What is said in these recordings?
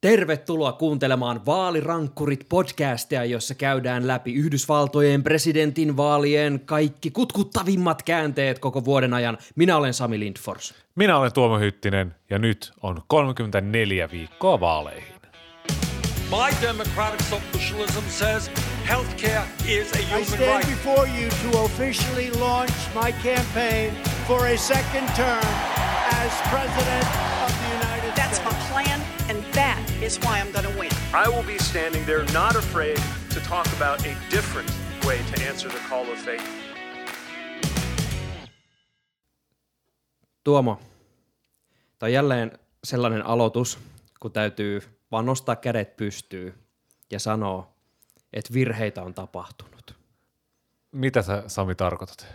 Tervetuloa kuuntelemaan Vaalirankkurit podcastia, jossa käydään läpi Yhdysvaltojen presidentin vaalien kaikki kutkuttavimmat käänteet koko vuoden ajan. Minä olen Sami Lindfors. Minä olen Tuomo Hyttinen ja nyt on 34 viikkoa vaaleihin. My democratic socialism says healthcare is a I human stand right. before you to officially launch my campaign for a second term as President of that is why I'm going to win. I will be standing there not afraid to talk about a different way to answer the call of faith. Tuomo, tämä on jälleen sellainen aloitus, kun täytyy vaan nostaa kädet pystyy ja sanoa, että virheitä on tapahtunut. Mitä sä Sami tarkoitat?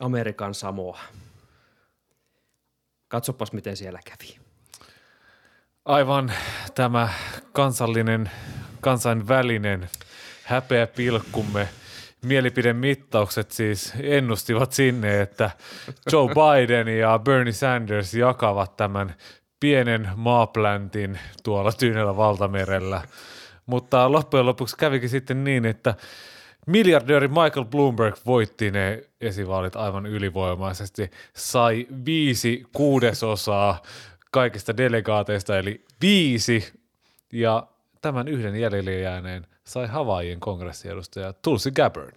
Amerikan Samoa. Katsopas, miten siellä kävi. Aivan tämä kansallinen, kansainvälinen häpeä pilkkumme mielipidemittaukset siis ennustivat sinne, että Joe Biden ja Bernie Sanders jakavat tämän pienen maapläntin tuolla Tyynellä valtamerellä. Mutta loppujen lopuksi kävikin sitten niin, että miljardööri Michael Bloomberg voitti ne esivaalit aivan ylivoimaisesti, sai viisi kuudesosaa kaikista delegaateista, eli viisi, ja tämän yhden jäljelle jääneen sai Havaijien kongressiedustaja Tulsi Gabbard.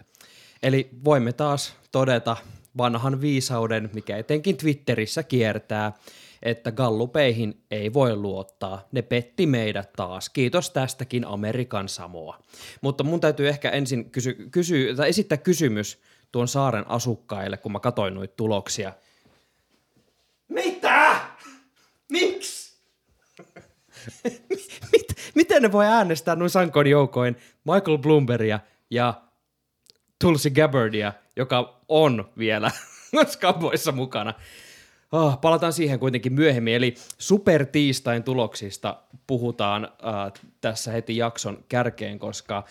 Eli voimme taas todeta vanhan viisauden, mikä etenkin Twitterissä kiertää, että gallupeihin ei voi luottaa. Ne petti meidät taas. Kiitos tästäkin Amerikan Samoa. Mutta mun täytyy ehkä ensin kysy, kysy, tai esittää kysymys tuon saaren asukkaille, kun mä katoin noita tuloksia. Mitä? Mit, miten ne voi äänestää noin sankoin joukoin Michael Bloombergia ja Tulsi Gabbardia, joka on vielä skaboissa mukana. Oh, palataan siihen kuitenkin myöhemmin, eli supertiistain tuloksista puhutaan äh, tässä heti jakson kärkeen, koska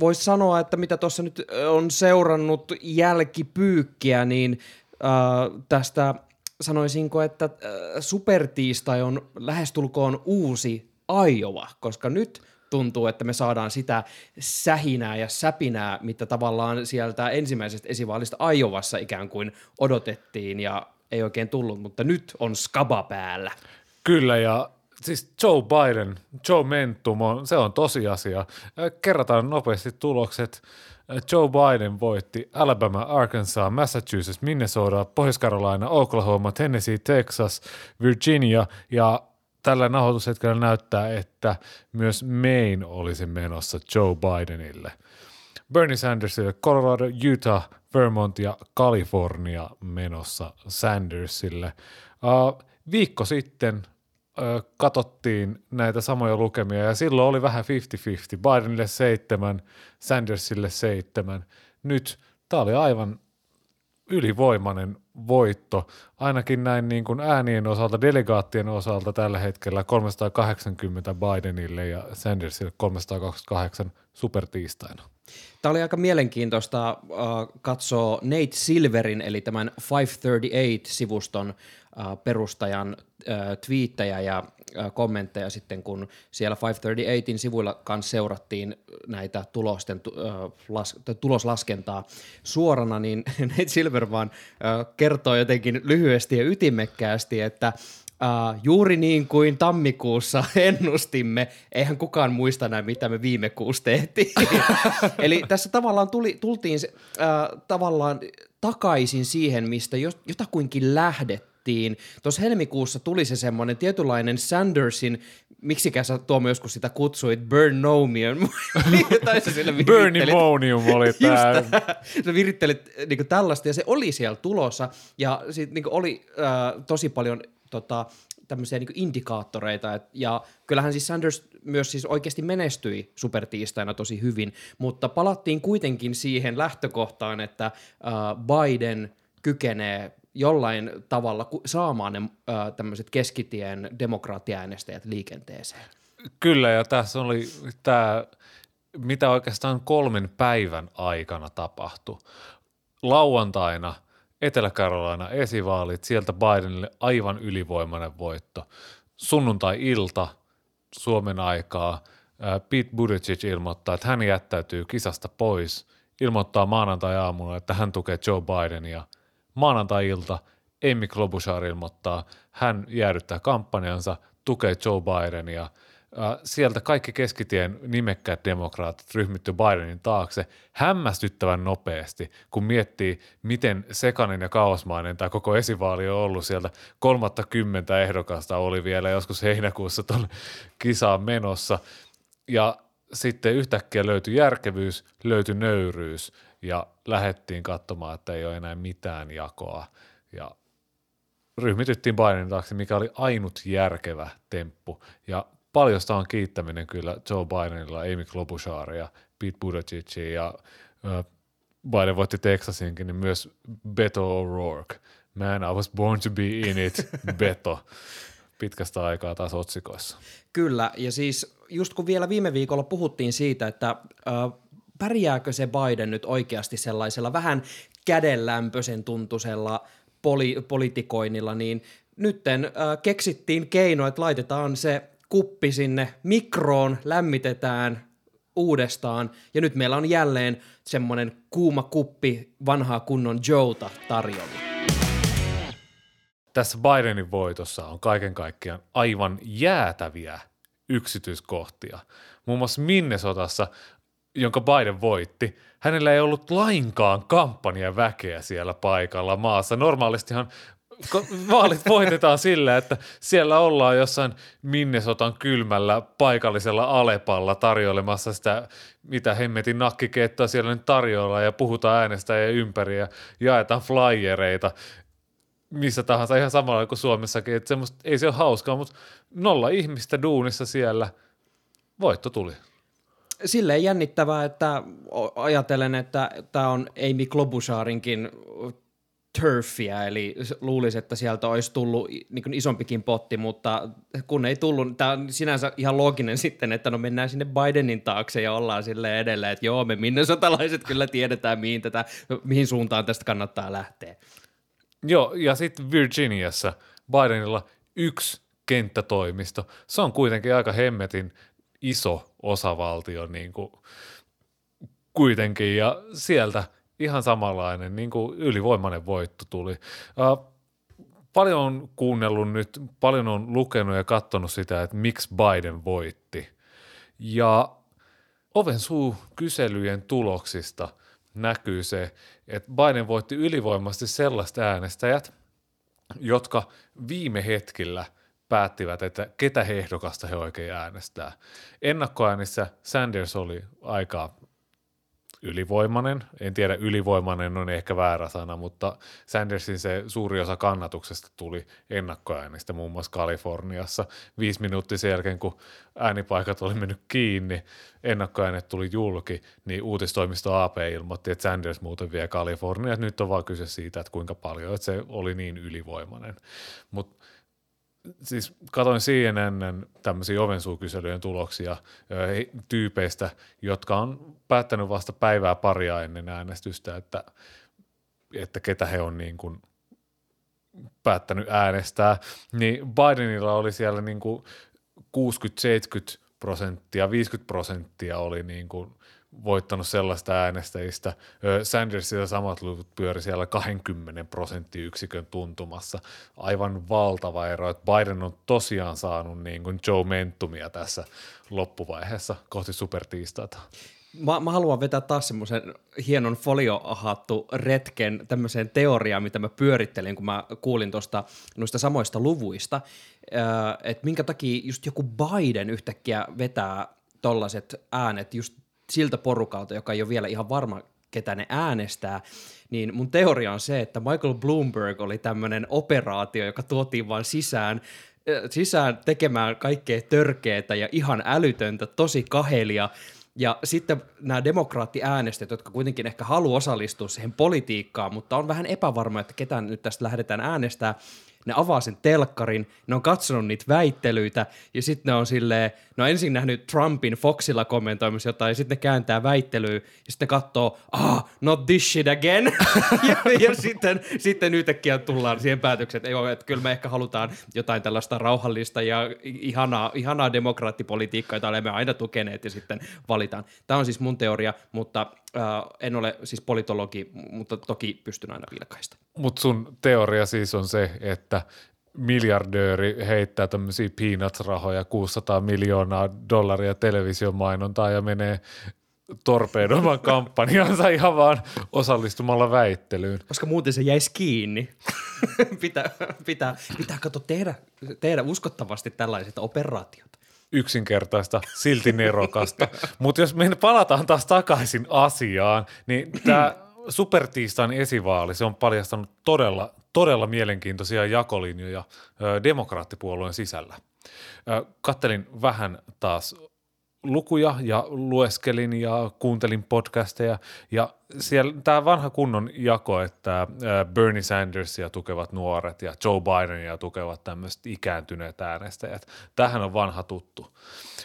voisi sanoa, että mitä tuossa nyt on seurannut jälkipyykkiä, niin äh, tästä sanoisinko, että äh, supertiistai on lähestulkoon uusi Iowa, koska nyt tuntuu, että me saadaan sitä sähinää ja säpinää, mitä tavallaan sieltä ensimmäisestä esivaalista Iowassa ikään kuin odotettiin ja ei oikein tullut, mutta nyt on skaba päällä. Kyllä, ja siis Joe Biden, Joe Mentum, on, se on tosiasia. Äh, Kerrataan nopeasti tulokset. Äh, Joe Biden voitti Alabama, Arkansas, Massachusetts, Minnesota, Pohjois-Carolina, Oklahoma, Tennessee, Texas, Virginia ja tällä nauhoitushetkellä näyttää, että myös Maine olisi menossa Joe Bidenille. Bernie Sandersille Colorado, Utah, Vermont ja California menossa Sandersille. Uh, viikko sitten uh, katsottiin näitä samoja lukemia ja silloin oli vähän 50-50. Bidenille seitsemän, Sandersille seitsemän. Nyt tämä oli aivan ylivoimainen voitto, ainakin näin niin kuin äänien osalta, delegaattien osalta tällä hetkellä 380 Bidenille ja Sandersille 328 supertiistaina. Tämä oli aika mielenkiintoista äh, katsoa Nate Silverin, eli tämän 538-sivuston äh, perustajan twiittejä ja kommentteja sitten, kun siellä 538in sivuilla kanssa seurattiin näitä tulosten, las, tuloslaskentaa suorana, niin Nate Silver vaan kertoo jotenkin lyhyesti ja ytimekkäästi, että Uh, juuri niin kuin tammikuussa ennustimme, eihän kukaan muista näin, mitä me viime kuussa tehtiin. Eli tässä tavallaan tuli, tultiin uh, tavallaan takaisin siihen, mistä jo, jotakuinkin lähdettiin. Tuossa helmikuussa tuli se semmoinen tietynlainen Sandersin, miksikä sä Tuomo joskus sitä kutsuit, Burnomium, tai sä sille Bernie virittelit- Monium oli tämä. Sä virittelit niinku tällaista ja se oli siellä tulossa. Ja sit niinku oli äh, tosi paljon tota, tämmöisiä niinku indikaattoreita et, ja kyllähän siis Sanders myös siis oikeasti menestyi supertiistaina tosi hyvin, mutta palattiin kuitenkin siihen lähtökohtaan, että äh, Biden kykenee jollain tavalla saamaan ne tämmöiset keskitien demokraattiäänestäjät liikenteeseen. Kyllä, ja tässä oli tämä, mitä oikeastaan kolmen päivän aikana tapahtui. Lauantaina Etelä-Carolina esivaalit, sieltä Bidenille aivan ylivoimainen voitto. sunnuntai-ilta Suomen aikaa Pete Buttigieg ilmoittaa, että hän jättäytyy kisasta pois, ilmoittaa maanantai-aamulla, että hän tukee Joe Bidenia. Maanantai-ilta Amy Klobuchar ilmoittaa, hän jäädyttää kampanjansa, tukee Joe Bidenia. Ää, Sieltä kaikki keskitien nimekkäät demokraatit ryhmitty Bidenin taakse hämmästyttävän nopeasti, kun miettii, miten sekainen ja kaosmainen tämä koko esivaali on ollut sieltä. Kolmatta kymmentä ehdokasta oli vielä joskus heinäkuussa tuolle kisaan menossa. Ja sitten yhtäkkiä löytyi järkevyys, löytyi nöyryys ja lähdettiin katsomaan, että ei ole enää mitään jakoa. Ja ryhmityttiin Bidenin taakse, mikä oli ainut järkevä temppu. Ja paljosta on kiittäminen kyllä Joe Bidenilla, Amy Klobucharia, Pete Buttigiegia ja Biden voitti Texasinkin, niin myös Beto O'Rourke. Man, I was born to be in it, Beto. Pitkästä aikaa taas otsikoissa. Kyllä, ja siis just kun vielä viime viikolla puhuttiin siitä, että äh, pärjääkö se Biden nyt oikeasti sellaisella vähän kädenlämpöisen tuntusella poli- politikoinnilla, niin nytten äh, keksittiin keino, että laitetaan se kuppi sinne mikroon, lämmitetään uudestaan, ja nyt meillä on jälleen semmoinen kuuma kuppi vanhaa kunnon Joota tarjolla. Tässä Bidenin voitossa on kaiken kaikkiaan aivan jäätäviä yksityiskohtia. Muun muassa Minnesotassa, jonka Biden voitti, hänellä ei ollut lainkaan kampanjaväkeä siellä paikalla maassa. Normaalistihan vaalit voitetaan sillä, että siellä ollaan jossain Minnesotan kylmällä paikallisella Alepalla tarjoilemassa sitä, mitä hemmetin nakkikeittoa siellä nyt tarjolla ja puhutaan äänestäjien ympäri ja jaetaan flyereita missä tahansa ihan samalla kuin Suomessakin, että ei se ole hauskaa, mutta nolla ihmistä duunissa siellä, voitto tuli. Silleen jännittävää, että ajatellen, että tämä on Amy Klobucharinkin turfia, eli luulisi, että sieltä olisi tullut niin isompikin potti, mutta kun ei tullut, tämä on sinänsä ihan looginen sitten, että no mennään sinne Bidenin taakse ja ollaan sille edelleen, että joo, me minnesotalaiset kyllä tiedetään, mihin, tätä, mihin suuntaan tästä kannattaa lähteä. Joo, ja sitten Virginiassa Bidenilla yksi kenttätoimisto. Se on kuitenkin aika hemmetin iso osavaltio niin kuin kuitenkin, ja sieltä ihan samanlainen niin kuin ylivoimainen voitto tuli. Uh, paljon on kuunnellut nyt, paljon on lukenut ja katsonut sitä, että miksi Biden voitti. Ja oven suu kyselyjen tuloksista näkyy se, että Biden voitti ylivoimaisesti sellaiset äänestäjät, jotka viime hetkellä päättivät, että ketä ehdokasta he oikein äänestää. Ennakkoäänissä Sanders oli aika ylivoimainen. En tiedä, ylivoimainen on ehkä väärä sana, mutta Sandersin se suuri osa kannatuksesta tuli ennakkoäänistä muun muassa Kaliforniassa. Viisi minuuttia sen jälkeen, kun äänipaikat oli mennyt kiinni, ennakkoäänet tuli julki, niin uutistoimisto AP ilmoitti, että Sanders muuten vie Kalifornia. Että Nyt on vaan kyse siitä, että kuinka paljon, että se oli niin ylivoimainen. Mutta siis katoin CNN tämmöisiä ovensuukyselyjen tuloksia tyypeistä, jotka on päättänyt vasta päivää paria ennen äänestystä, että, että ketä he on niin kuin päättänyt äänestää, niin Bidenilla oli siellä niin kuin 60-70 prosenttia, 50 prosenttia oli niin kuin voittanut sellaista äänestäjistä. Sandersilla samat luvut pyöri siellä 20 prosenttiyksikön tuntumassa. Aivan valtava ero, että Biden on tosiaan saanut niin kuin Joe Mentumia tässä loppuvaiheessa kohti supertiistaita. Mä, mä haluan vetää taas semmoisen hienon foliohattu retken tämmöiseen teoriaan, mitä mä pyörittelin, kun mä kuulin tuosta noista samoista luvuista, että minkä takia just joku Biden yhtäkkiä vetää tollaset äänet just siltä porukalta, joka ei ole vielä ihan varma, ketä ne äänestää, niin mun teoria on se, että Michael Bloomberg oli tämmöinen operaatio, joka tuotiin vaan sisään, sisään tekemään kaikkea törkeätä ja ihan älytöntä, tosi kahelia, ja sitten nämä demokraattiäänestäjät, jotka kuitenkin ehkä haluaa osallistua siihen politiikkaan, mutta on vähän epävarma, että ketään nyt tästä lähdetään äänestää, ne avaa sen telkkarin, ne on katsonut niitä väittelyitä, ja sitten ne on silleen, no ensin nähnyt Trumpin Foxilla kommentoimassa jotain, ja sitten ne kääntää väittelyä, ja sitten katsoo, ah, not this shit again, ja, ja sitten, sitten yhtäkkiä tullaan siihen päätökseen, että, joo, että kyllä me ehkä halutaan jotain tällaista rauhallista ja ihanaa, ihanaa demokraattipolitiikkaa, jota olemme aina tukeneet, ja sitten valitaan. Tämä on siis mun teoria, mutta äh, en ole siis politologi, mutta toki pystyn aina vilkaista. Mutta sun teoria siis on se, että miljardööri heittää tämmöisiä peanuts-rahoja, 600 miljoonaa dollaria televisiomainontaa ja menee torpedoimaan kampanjansa ihan vaan osallistumalla väittelyyn. Koska muuten se jäisi kiinni. pitää, pitää, pitää kato tehdä, tehdä uskottavasti tällaiset operaatiot yksinkertaista, silti nerokasta. Mutta jos me palataan taas takaisin asiaan, niin tämä supertiistain esivaali, se on paljastanut todella, todella mielenkiintoisia jakolinjoja demokraattipuolueen sisällä. Kattelin vähän taas lukuja ja lueskelin ja kuuntelin podcasteja ja siellä tämä vanha kunnon jako, että Bernie Sandersia tukevat nuoret ja Joe Bidenia tukevat tämmöiset ikääntyneet äänestäjät. Tähän on vanha tuttu.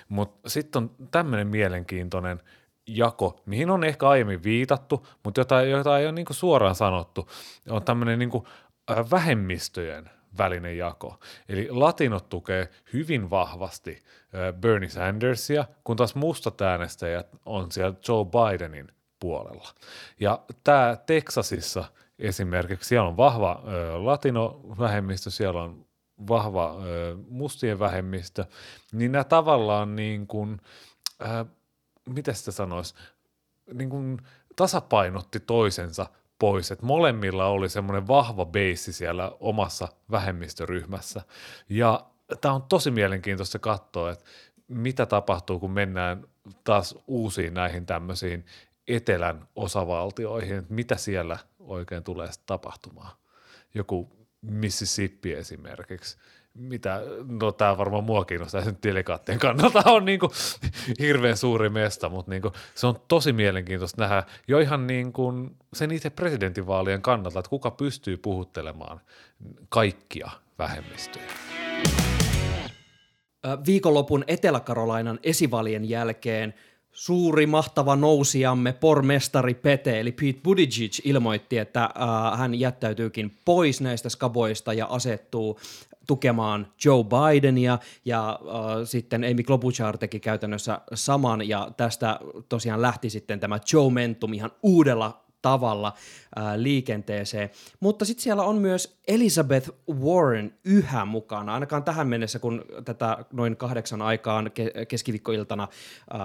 Mutta sitten on tämmöinen mielenkiintoinen jako, mihin on ehkä aiemmin viitattu, mutta jota, jota ei ole niinku suoraan sanottu, on tämmöinen niinku vähemmistöjen välinen jako. Eli latinot tukee hyvin vahvasti Bernie Sandersia, kun taas mustat äänestäjät on siellä Joe Bidenin puolella. Ja tämä Texasissa esimerkiksi, siellä on vahva latino-vähemmistö, siellä on vahva mustien vähemmistö, niin nämä tavallaan niin kuin, äh, miten sitä sanoisi, niin kuin tasapainotti toisensa pois, että molemmilla oli semmoinen vahva beissi siellä omassa vähemmistöryhmässä. Ja tämä on tosi mielenkiintoista katsoa, että mitä tapahtuu, kun mennään taas uusiin näihin tämmöisiin etelän osavaltioihin, että mitä siellä oikein tulee tapahtumaan. Joku Mississippi esimerkiksi – mitä, no tämä varmaan mua kiinnostaa sen delegaattien kannalta on niin kuin hirveän suuri mesta, mutta niin kuin, se on tosi mielenkiintoista nähdä jo ihan niin kuin sen itse presidentinvaalien kannalta, että kuka pystyy puhuttelemaan kaikkia vähemmistöjä. Viikonlopun Etelä-Karolainan esivalien jälkeen suuri mahtava nousijamme, pormestari Pete, eli Pete Buttigieg ilmoitti, että äh, hän jättäytyykin pois näistä skaboista ja asettuu tukemaan Joe Bidenia ja äh, sitten Amy Klobuchar teki käytännössä saman ja tästä tosiaan lähti sitten tämä Joe Mentum ihan uudella tavalla äh, liikenteeseen. Mutta sitten siellä on myös Elizabeth Warren yhä mukana, ainakaan tähän mennessä, kun tätä noin kahdeksan aikaan ke- keskiviikkoiltana äh,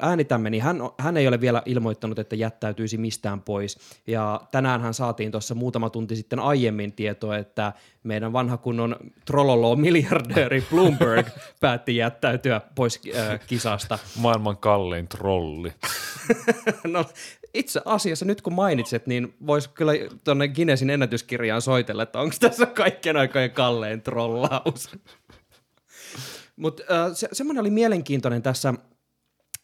äänitämme, niin hän, hän ei ole vielä ilmoittanut, että jättäytyisi mistään pois. Ja tänään hän saatiin tuossa muutama tunti sitten aiemmin tietoa, että meidän vanha kunnon trollolo miljardööri Bloomberg päätti jättäytyä pois äh, kisasta. Maailman kallein trolli. no itse asiassa nyt kun mainitset, niin voisi kyllä tuonne Guinnessin ennätyskirjaan soitella, että onko tässä kaikkien aikojen kallein trollaus. Mutta äh, se, semmoinen oli mielenkiintoinen tässä –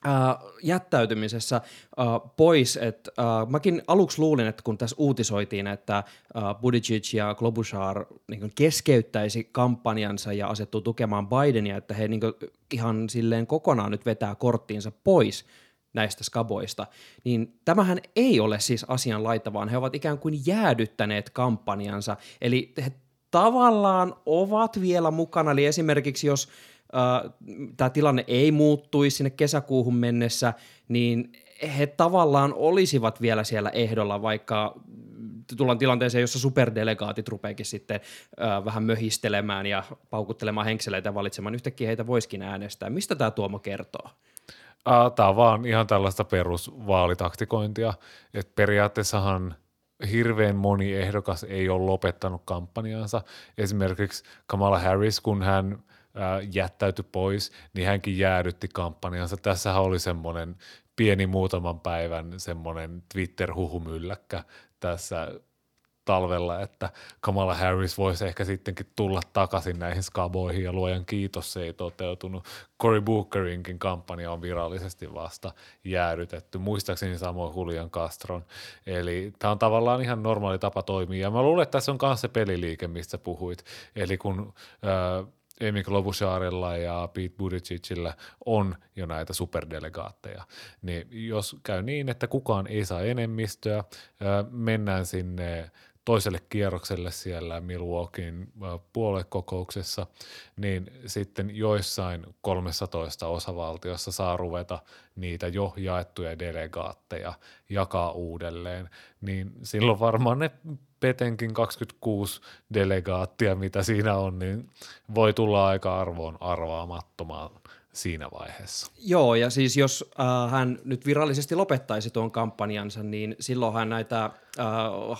äh, jättäytymisessä äh, pois, että äh, mäkin aluksi luulin, että kun tässä uutisoitiin, että äh, Buttigieg ja Klobuchar niin keskeyttäisi kampanjansa ja asettuu tukemaan Bidenia, että he niin kuin, ihan silleen kokonaan nyt vetää korttiinsa pois näistä skaboista, niin tämähän ei ole siis asian laita, vaan he ovat ikään kuin jäädyttäneet kampanjansa, eli he tavallaan ovat vielä mukana, eli esimerkiksi jos tämä tilanne ei muuttuisi sinne kesäkuuhun mennessä, niin he tavallaan olisivat vielä siellä ehdolla, vaikka tullaan tilanteeseen, jossa superdelegaatit rupeekin sitten äh, vähän möhistelemään ja paukuttelemaan henkseleitä valitsemaan. Yhtäkkiä heitä voiskin äänestää. Mistä tämä Tuomo kertoo? Tämä on vaan ihan tällaista perusvaalitaktikointia, että periaatteessahan hirveän moni ehdokas ei ole lopettanut kampanjansa. Esimerkiksi Kamala Harris, kun hän – jättäytyi pois, niin hänkin jäädytti kampanjansa. Tässä oli semmoinen pieni muutaman päivän semmoinen Twitter-huhumylläkkä tässä talvella, että Kamala Harris voisi ehkä sittenkin tulla takaisin näihin skaboihin ja luojan kiitos se ei toteutunut. Cory Bookerinkin kampanja on virallisesti vasta jäädytetty, muistaakseni samoin Julian Castron. Eli tämä on tavallaan ihan normaali tapa toimia ja mä luulen, että tässä on myös se peliliike, mistä puhuit. Eli kun äh, Amy Klobucharilla ja Pete Buttigiegillä on jo näitä superdelegaatteja. Niin jos käy niin, että kukaan ei saa enemmistöä, mennään sinne toiselle kierrokselle siellä Milwaukeein puoluekokouksessa, niin sitten joissain 13 osavaltiossa saa ruveta niitä jo jaettuja delegaatteja jakaa uudelleen, niin silloin varmaan ne petenkin 26 delegaattia, mitä siinä on, niin voi tulla aika arvoon arvaamattomaan siinä vaiheessa. Joo, ja siis jos äh, hän nyt virallisesti lopettaisi tuon kampanjansa, niin silloinhan näitä äh,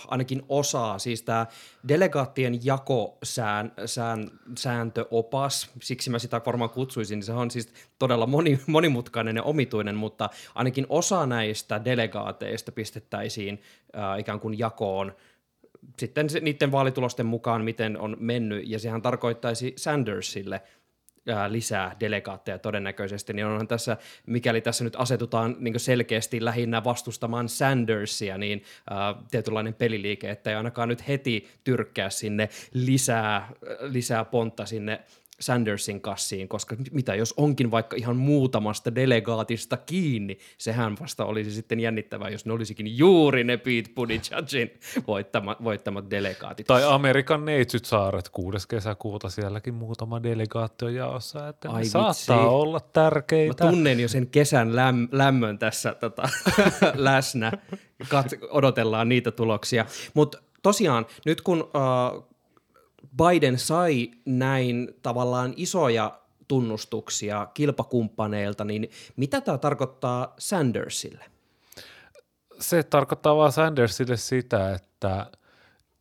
ainakin osaa, siis tämä delegaattien jakosään, sään, sääntöopas, siksi mä sitä varmaan kutsuisin, niin se on siis todella moni, monimutkainen ja omituinen, mutta ainakin osa näistä delegaateista pistettäisiin äh, ikään kuin jakoon sitten niiden vaalitulosten mukaan, miten on mennyt, ja sehän tarkoittaisi Sandersille ää, lisää delegaatteja todennäköisesti, niin onhan tässä, mikäli tässä nyt asetutaan niin selkeästi lähinnä vastustamaan Sandersia, niin ää, tietynlainen peliliike, että ei ainakaan nyt heti tyrkkää sinne lisää, lisää pontta sinne Sandersin kassiin, koska mitä jos onkin vaikka ihan muutamasta delegaatista kiinni, sehän vasta olisi sitten jännittävää, jos ne olisikin juuri ne Pete Buttigiegin voittamat, voittamat delegaatit. Tai Amerikan neitsyt saaret 6. kesäkuuta, sielläkin muutama delegaatti on jaossa, että Ai saattaa vitsi. olla tärkeitä. Mä tunnen jo sen kesän läm, lämmön tässä tota, läsnä, Kat- odotellaan niitä tuloksia, mutta tosiaan nyt kun uh, Biden sai näin tavallaan isoja tunnustuksia kilpakumppaneilta, niin mitä tämä tarkoittaa Sandersille? Se tarkoittaa vaan Sandersille sitä, että,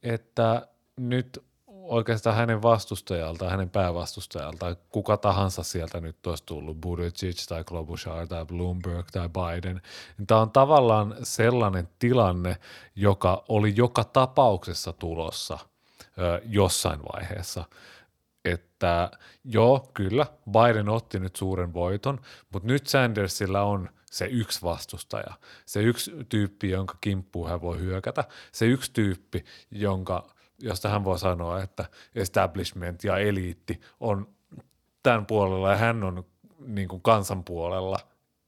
että nyt oikeastaan hänen vastustajalta, hänen päävastustajalta, kuka tahansa sieltä nyt olisi tullut, Buttigieg tai Klobuchar tai Bloomberg tai Biden, niin tämä on tavallaan sellainen tilanne, joka oli joka tapauksessa tulossa – ö, jossain vaiheessa. Että joo, kyllä, Biden otti nyt suuren voiton, mutta nyt Sandersilla on se yksi vastustaja, se yksi tyyppi, jonka kimppuun hän voi hyökätä, se yksi tyyppi, jonka, josta hän voi sanoa, että establishment ja eliitti on tämän puolella ja hän on niin kuin kansan puolella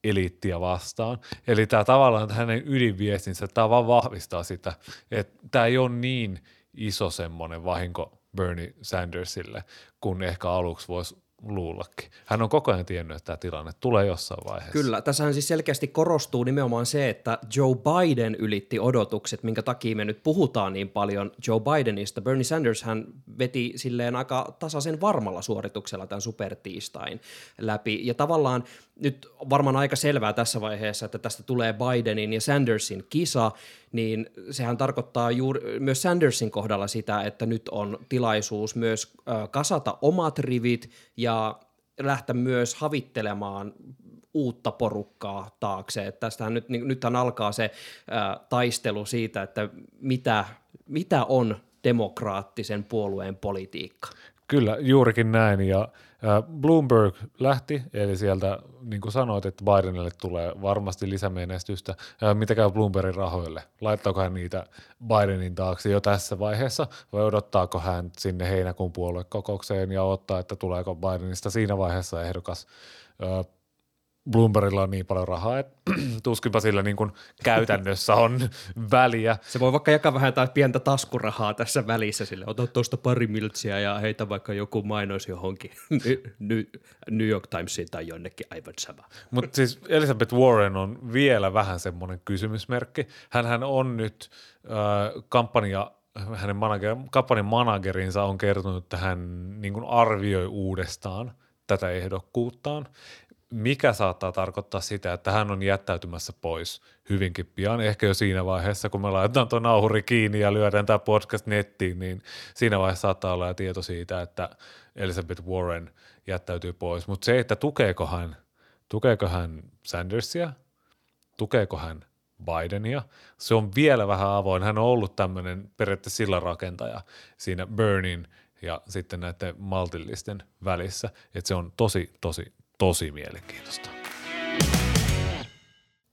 eliittiä vastaan. Eli tämä tavallaan hänen ydinviestinsä, tämä vaan vahvistaa sitä, että tämä ei ole niin iso semmoinen vahinko Bernie Sandersille, kun ehkä aluksi voisi luullakin. Hän on koko ajan tiennyt, että tämä tilanne tulee jossain vaiheessa. Kyllä, tässä siis selkeästi korostuu nimenomaan se, että Joe Biden ylitti odotukset, minkä takia me nyt puhutaan niin paljon Joe Bidenista. Bernie Sanders hän veti silleen aika tasaisen varmalla suorituksella tämän supertiistain läpi. Ja tavallaan nyt varmaan aika selvää tässä vaiheessa, että tästä tulee Bidenin ja Sandersin kisa, niin sehän tarkoittaa juuri myös Sandersin kohdalla sitä, että nyt on tilaisuus myös kasata omat rivit ja lähteä myös havittelemaan uutta porukkaa taakse. Että tästähän nyt, niin, nythän alkaa se ää, taistelu siitä, että mitä, mitä on demokraattisen puolueen politiikka. Kyllä, juurikin näin. Ja Bloomberg lähti, eli sieltä niin kuin sanoit, että Bidenille tulee varmasti lisämenestystä. Mitä käy Bloombergin rahoille? Laittaako hän niitä Bidenin taakse jo tässä vaiheessa vai odottaako hän sinne heinäkuun puoluekokoukseen ja ottaa, että tuleeko Bidenista siinä vaiheessa ehdokas Bloombergilla on niin paljon rahaa, että tuskinpa sillä niin kuin käytännössä on väliä. Se voi vaikka jakaa vähän tai pientä taskurahaa tässä välissä sille. Ota tuosta pari miltsiä ja heitä vaikka joku mainos johonkin New York Timesiin tai jonnekin aivan sama. Mutta siis Elizabeth Warren on vielä vähän semmoinen kysymysmerkki. Hänhän on nyt äh, kampanja hänen manager, kampanjan managerinsa on kertonut, että hän niin arvioi uudestaan tätä ehdokkuuttaan mikä saattaa tarkoittaa sitä, että hän on jättäytymässä pois hyvinkin pian. Ehkä jo siinä vaiheessa, kun me laitetaan tuon nauhuri kiinni ja lyödään tämä podcast nettiin, niin siinä vaiheessa saattaa olla tieto siitä, että Elizabeth Warren jättäytyy pois. Mutta se, että tukeeko hän, tukeeko hän Sandersia, tukeeko hän Bidenia. Se on vielä vähän avoin. Hän on ollut tämmöinen periaatteessa sillä rakentaja siinä Burnin ja sitten näiden maltillisten välissä. Että se on tosi, tosi, tosi mielenkiintoista.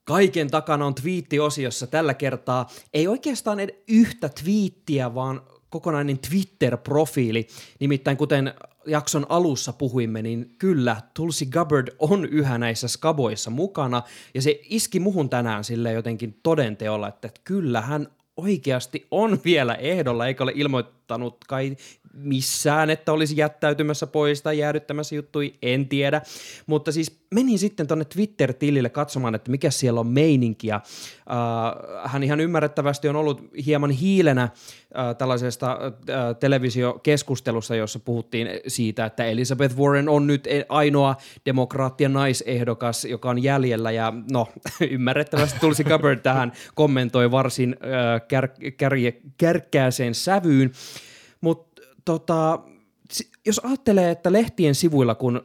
Kaiken takana on twiittiosiossa tällä kertaa ei oikeastaan yhtä twiittiä, vaan kokonainen Twitter-profiili. Nimittäin kuten jakson alussa puhuimme, niin kyllä Tulsi Gabbard on yhä näissä skaboissa mukana, ja se iski muhun tänään sille jotenkin todenteolla, että kyllä hän oikeasti on vielä ehdolla, eikä ole ilmoittanut kai missään, että olisi jättäytymässä pois tai jäädyttämässä juttui, en tiedä. Mutta siis menin sitten tuonne Twitter-tilille katsomaan, että mikä siellä on meininkiä. Uh, hän ihan ymmärrettävästi on ollut hieman hiilenä uh, tällaisesta uh, televisiokeskustelussa, jossa puhuttiin siitä, että Elizabeth Warren on nyt e- ainoa demokraattien naisehdokas, joka on jäljellä, ja no, ymmärrettävästi Tulsi Gabbard tähän kommentoi varsin uh, kär, kär, kärkkääseen sävyyn, tota, jos ajattelee, että lehtien sivuilla, kun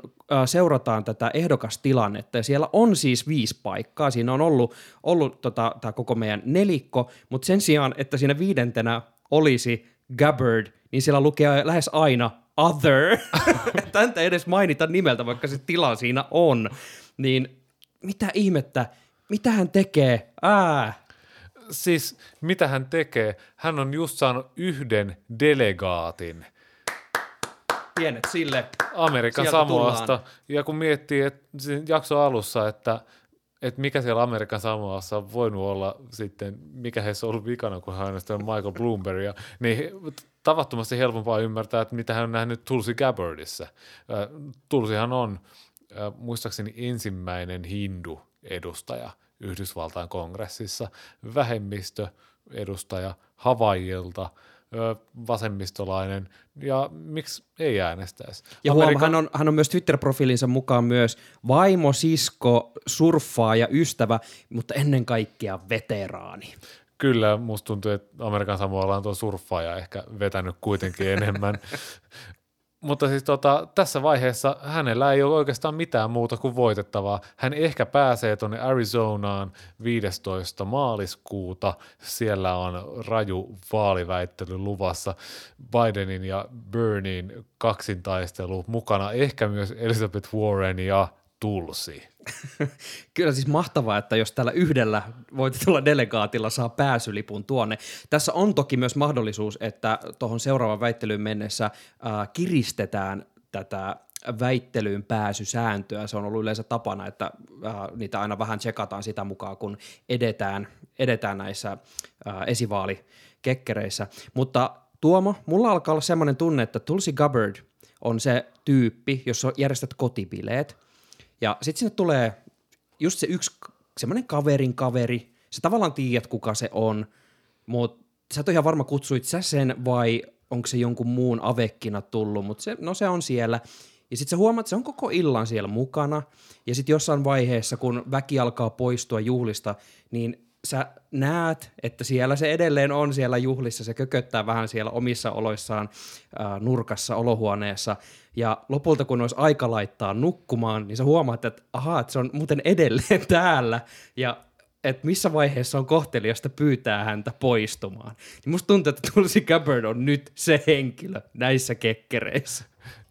seurataan tätä ehdokastilannetta, ja siellä on siis viisi paikkaa, siinä on ollut, ollut tota, tämä koko meidän nelikko, mutta sen sijaan, että siinä viidentenä olisi Gabbard, niin siellä lukee lähes aina other, ei edes mainita nimeltä, vaikka se tila siinä on, niin mitä ihmettä, mitä hän tekee? Ää, Siis mitä hän tekee? Hän on just saanut yhden delegaatin pienet sille. Amerikan Sieltä Samoasta. tullaan. Ja kun miettii että jakson alussa, että, että mikä siellä Amerikan Samoassa on voinut olla sitten, mikä heissä on ollut vikana, kun hän äänestää Michael Bloombergia, niin tavattomasti helpompaa ymmärtää, että mitä hän on nähnyt Tulsi Gabbardissa. Tulsihan on muistaakseni ensimmäinen hindu-edustaja Yhdysvaltain kongressissa, vähemmistö-edustaja Havaijilta, ö, vasemmistolainen, ja miksi ei äänestäisi? Ja huom, hän, on, hän on myös Twitter-profiilinsa mukaan myös vaimo, sisko, surffaa ja ystävä, mutta ennen kaikkea veteraani. Kyllä, musta tuntuu, että Amerikan Samoalla on tuo surffaaja ehkä vetänyt kuitenkin enemmän. Mutta siis tota, tässä vaiheessa hänellä ei ole oikeastaan mitään muuta kuin voitettavaa. Hän ehkä pääsee tuonne Arizonaan 15. maaliskuuta. Siellä on raju vaaliväittely luvassa. Bidenin ja Bernin kaksintaistelu mukana. Ehkä myös Elizabeth Warren ja Tulsi. Kyllä siis mahtavaa, että jos tällä yhdellä voitetulla delegaatilla saa pääsylipun tuonne. Tässä on toki myös mahdollisuus, että tuohon seuraavaan väittelyyn mennessä äh, kiristetään tätä väittelyyn pääsysääntöä. Se on ollut yleensä tapana, että äh, niitä aina vähän tsekataan sitä mukaan, kun edetään, edetään näissä äh, esivaalikekkereissä. Mutta Tuomo, mulla alkaa olla semmoinen tunne, että Tulsi Gabbard on se tyyppi, jos järjestät kotibileet – ja sitten sinne tulee just se yksi semmoinen kaverin kaveri. Sä tavallaan tiedät, kuka se on, mutta sä et ole ihan varma, kutsuit sä sen vai onko se jonkun muun avekkina tullut, mutta se, no se on siellä. Ja sitten sä huomaat, että se on koko illan siellä mukana. Ja sitten jossain vaiheessa, kun väki alkaa poistua juhlista, niin sä näet, että siellä se edelleen on siellä juhlissa, se kököttää vähän siellä omissa oloissaan ää, nurkassa olohuoneessa, ja lopulta kun olisi aika laittaa nukkumaan, niin sä huomaat, että ahaa, että se on muuten edelleen täällä, ja että missä vaiheessa on kohteliasta pyytää häntä poistumaan. Niin musta tuntuu, että Tulsi Gabbard on nyt se henkilö näissä kekkereissä.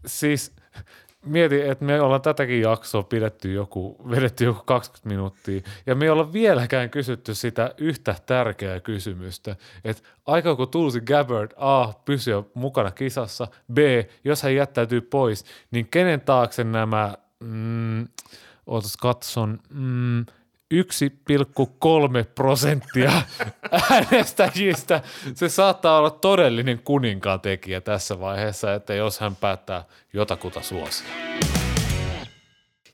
Siis mieti, että me ollaan tätäkin jaksoa pidetty joku, vedetty joku 20 minuuttia, ja me ei olla vieläkään kysytty sitä yhtä tärkeää kysymystä, että aikaako Tulsi Gabbard A pysyä mukana kisassa, B, jos hän jättäytyy pois, niin kenen taakse nämä, mm, katson, mm, 1,3 prosenttia äänestäjistä. Se saattaa olla todellinen kuninkaan tekijä tässä vaiheessa, että jos hän päättää jotakuta suosia.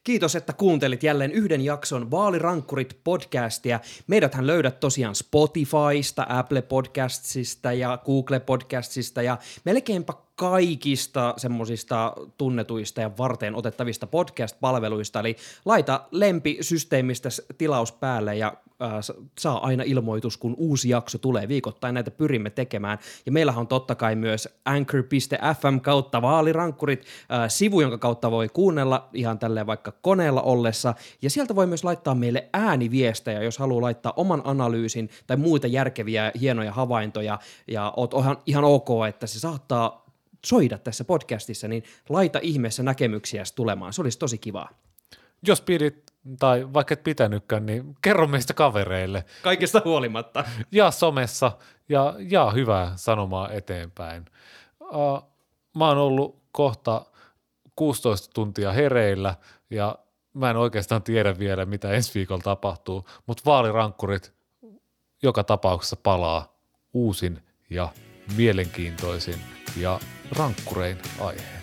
Kiitos, että kuuntelit jälleen yhden jakson Vaalirankkurit podcastia. Meidäthän löydät tosiaan Spotifysta, Apple Podcastsista ja Google Podcastsista ja melkeinpä kaikista semmoisista tunnetuista ja varteen otettavista podcast-palveluista, eli laita lempisysteemistä tilaus päälle ja äh, saa aina ilmoitus, kun uusi jakso tulee. Viikoittain, näitä pyrimme tekemään. Ja meillähän on totta kai myös anchor.fm kautta vaalirankkurit, äh, sivu, jonka kautta voi kuunnella ihan tälleen vaikka koneella ollessa, ja sieltä voi myös laittaa meille ääniviestejä, jos haluaa laittaa oman analyysin tai muita järkeviä, hienoja havaintoja, ja oot ihan, ihan ok, että se saattaa soida tässä podcastissa, niin laita ihmeessä näkemyksiä tulemaan. Se olisi tosi kivaa. Jos pidit, tai vaikka et pitänytkään, niin kerro meistä kavereille. Kaikesta huolimatta. Ja somessa, ja jaa hyvää sanomaa eteenpäin. Uh, mä oon ollut kohta 16 tuntia hereillä, ja mä en oikeastaan tiedä vielä, mitä ensi viikolla tapahtuu, mutta vaalirankkurit joka tapauksessa palaa uusin ja mielenkiintoisin ja rankkurein aihe.